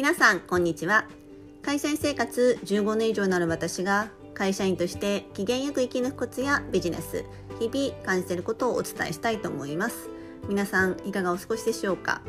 皆さんこんにちは。会社員生活15年以上なる私が会社員として機嫌よく生き抜くコツやビジネス日々感じていることをお伝えしたいと思います。皆さんいかがお過ごしでしょうか？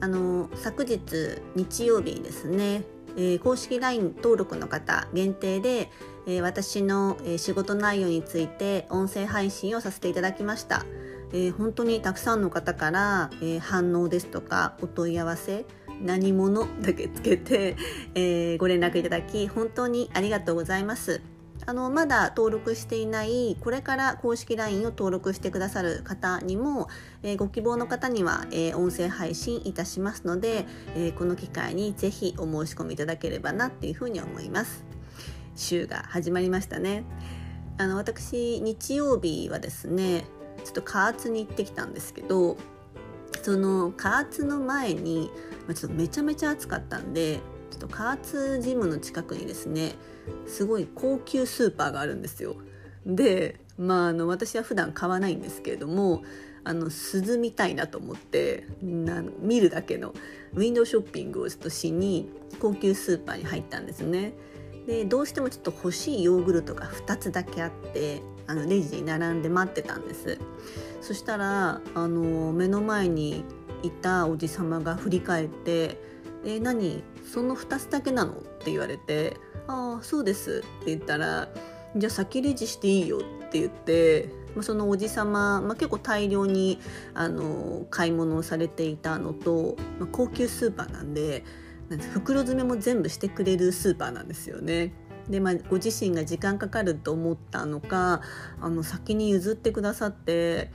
あの昨日日曜日にですね、えー、公式 LINE 登録の方限定で、えー、私の、えー、仕事内容について音声配信をさせていただきました、え本当にたくさんの方から、え反応ですとかお問い合わせ何者だけつけて、えー、ご連絡いただき本当にありがとうございます。あのまだ登録していないこれから公式 LINE を登録してくださる方にも、えー、ご希望の方には、えー、音声配信いたしますので、えー、この機会にぜひお申し込みいただければなっていうふうに思います週が始まりましたねあの私日曜日はですねちょっと加圧に行ってきたんですけどその加圧の前にちょっとめちゃめちゃ暑かったんでちょっと加圧ジムの近くにですねすごい高級スーパーがあるんですよ。でまああの私は普段買わないんですけれどもあの涼みたいなと思ってな見るだけのウィンドウショッピングをちょっとしに高級スーパーに入ったんですね。でどうしてもちょっと欲しいヨーグルトが2つだけあってあのレジに並んで待ってたんです。そしたらあの目の前にいたおじ様が振り返って「え何？その2つだけなの?」って言われて「ああそうです」って言ったら「じゃあ先レジしていいよ」って言ってそのおじ様、まあ、結構大量にあの買い物をされていたのと、まあ、高級スーパーなんで袋詰めも全部してくれるスーパーなんですよね。でまあ、ご自身が時間かかると思ったのかあの先に譲ってくださって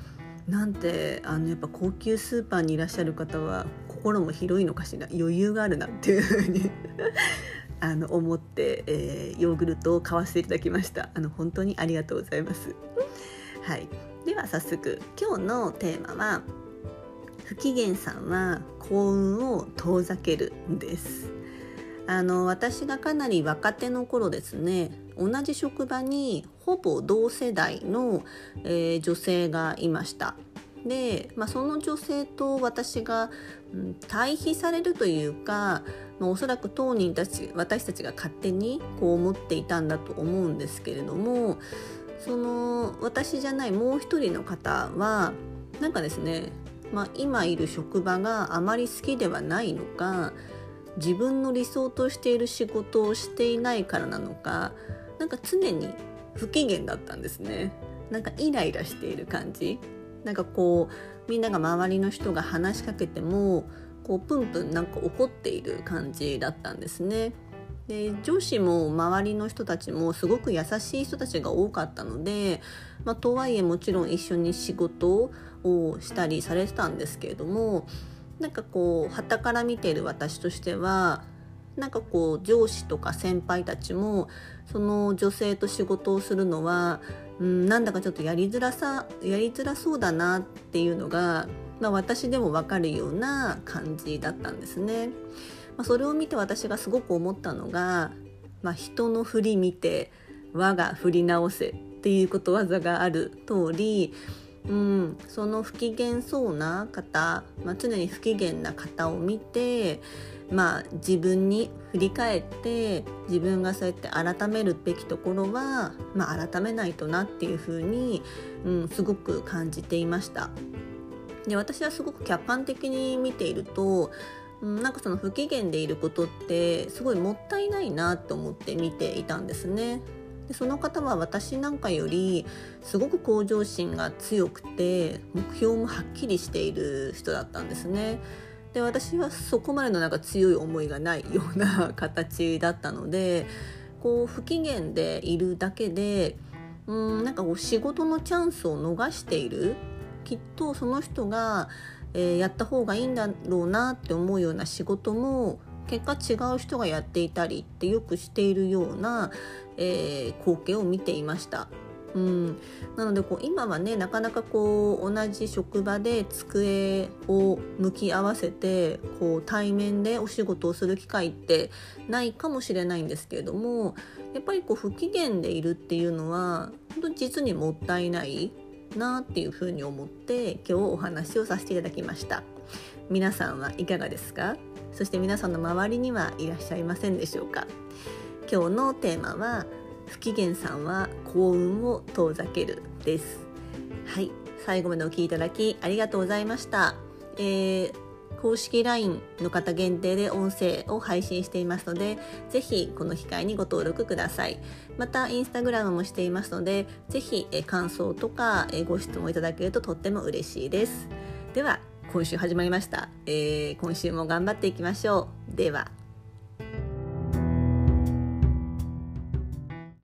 なんてあのやっぱ高級スーパーにいらっしゃる方は心も広いのかしら余裕があるなっていうふうに あの思って、えー、ヨーグルトを買わせていただきました。あの本当にありがとうございます。はい。では早速今日のテーマは不機嫌さんは幸運を遠ざけるんです。あの私がかなり若手の頃ですね同じ職場にほぼ同世代の、えー、女性がいました。で、まあ、その女性と私が、うん、対比されるというか、まあ、おそらく当人たち私たちが勝手にこう思っていたんだと思うんですけれどもその私じゃないもう一人の方はなんかですね、まあ、今いる職場があまり好きではないのか自分の理想としている仕事をしていないからなのかなんか常に不機嫌だったんですね。なんかイライラしている感じ。なんかこうみんなが周りの人が話しかけてもこうプンプンなんか怒っている感じだったんですね。で上司も周りの人たちもすごく優しい人たちが多かったので、まあ、とはいえもちろん一緒に仕事をしたりされてたんですけれどもなんかこう旗から見ている私としてはなんかこう上司とか先輩たちもその女性と仕事をするのは、うん、なんだかちょっとやりづらさやりづらそうだなっていうのが、まあ、私でも分かるような感じだったんですね。まあ、それを見て私がすごく思ったのが、まあ、人の振り見て我が振り直せっていうことわざがある通りうん、その不機嫌そうな方、まあ、常に不機嫌な方を見て、まあ、自分に振り返って自分がそうやって改めるべきところは、まあ、改めないとなっていうふうに、ん、すごく感じていました。で私はすごく客観的に見ていると、なんかその不機嫌でいることってすごいもったいないなと思って見ていたんですね。でその方は私なんかよりすごく向上心が強くて目標もはっきりしている人だったんですね。で私はそこまでのなんか強い思いがないような形だったのでこう不機嫌でいるだけでうんなんかこう仕事のチャンスを逃しているきっとその人が、え、やった方がいいんだろうなって思うような仕事も結果違う人がやっていたりってよくしているような、えー、光景を見ていました。うん、なのでこう今はねなかなかこう同じ職場で机を向き合わせてこう対面でお仕事をする機会ってないかもしれないんですけれどもやっぱりこう不機嫌でいるっていうのは本当実にもったいないなっていうふうに思って今日お話をさせていただきました。皆さんはいかがですか？そして皆さんの周りにはいらっしゃいませんでしょうか？今日のテーマは不機嫌さんは幸運を遠ざけるです。はい。最後までお聞きいただきありがとうございました、えー、公式 LINE の方限定で音声を配信していますのでぜひこの機会にご登録ください。またインスタグラムもしていますのでぜひ感想とかご質問いただけるととっても嬉しいです。では今週始まりました、えー、今週も頑張っていきましょう。では。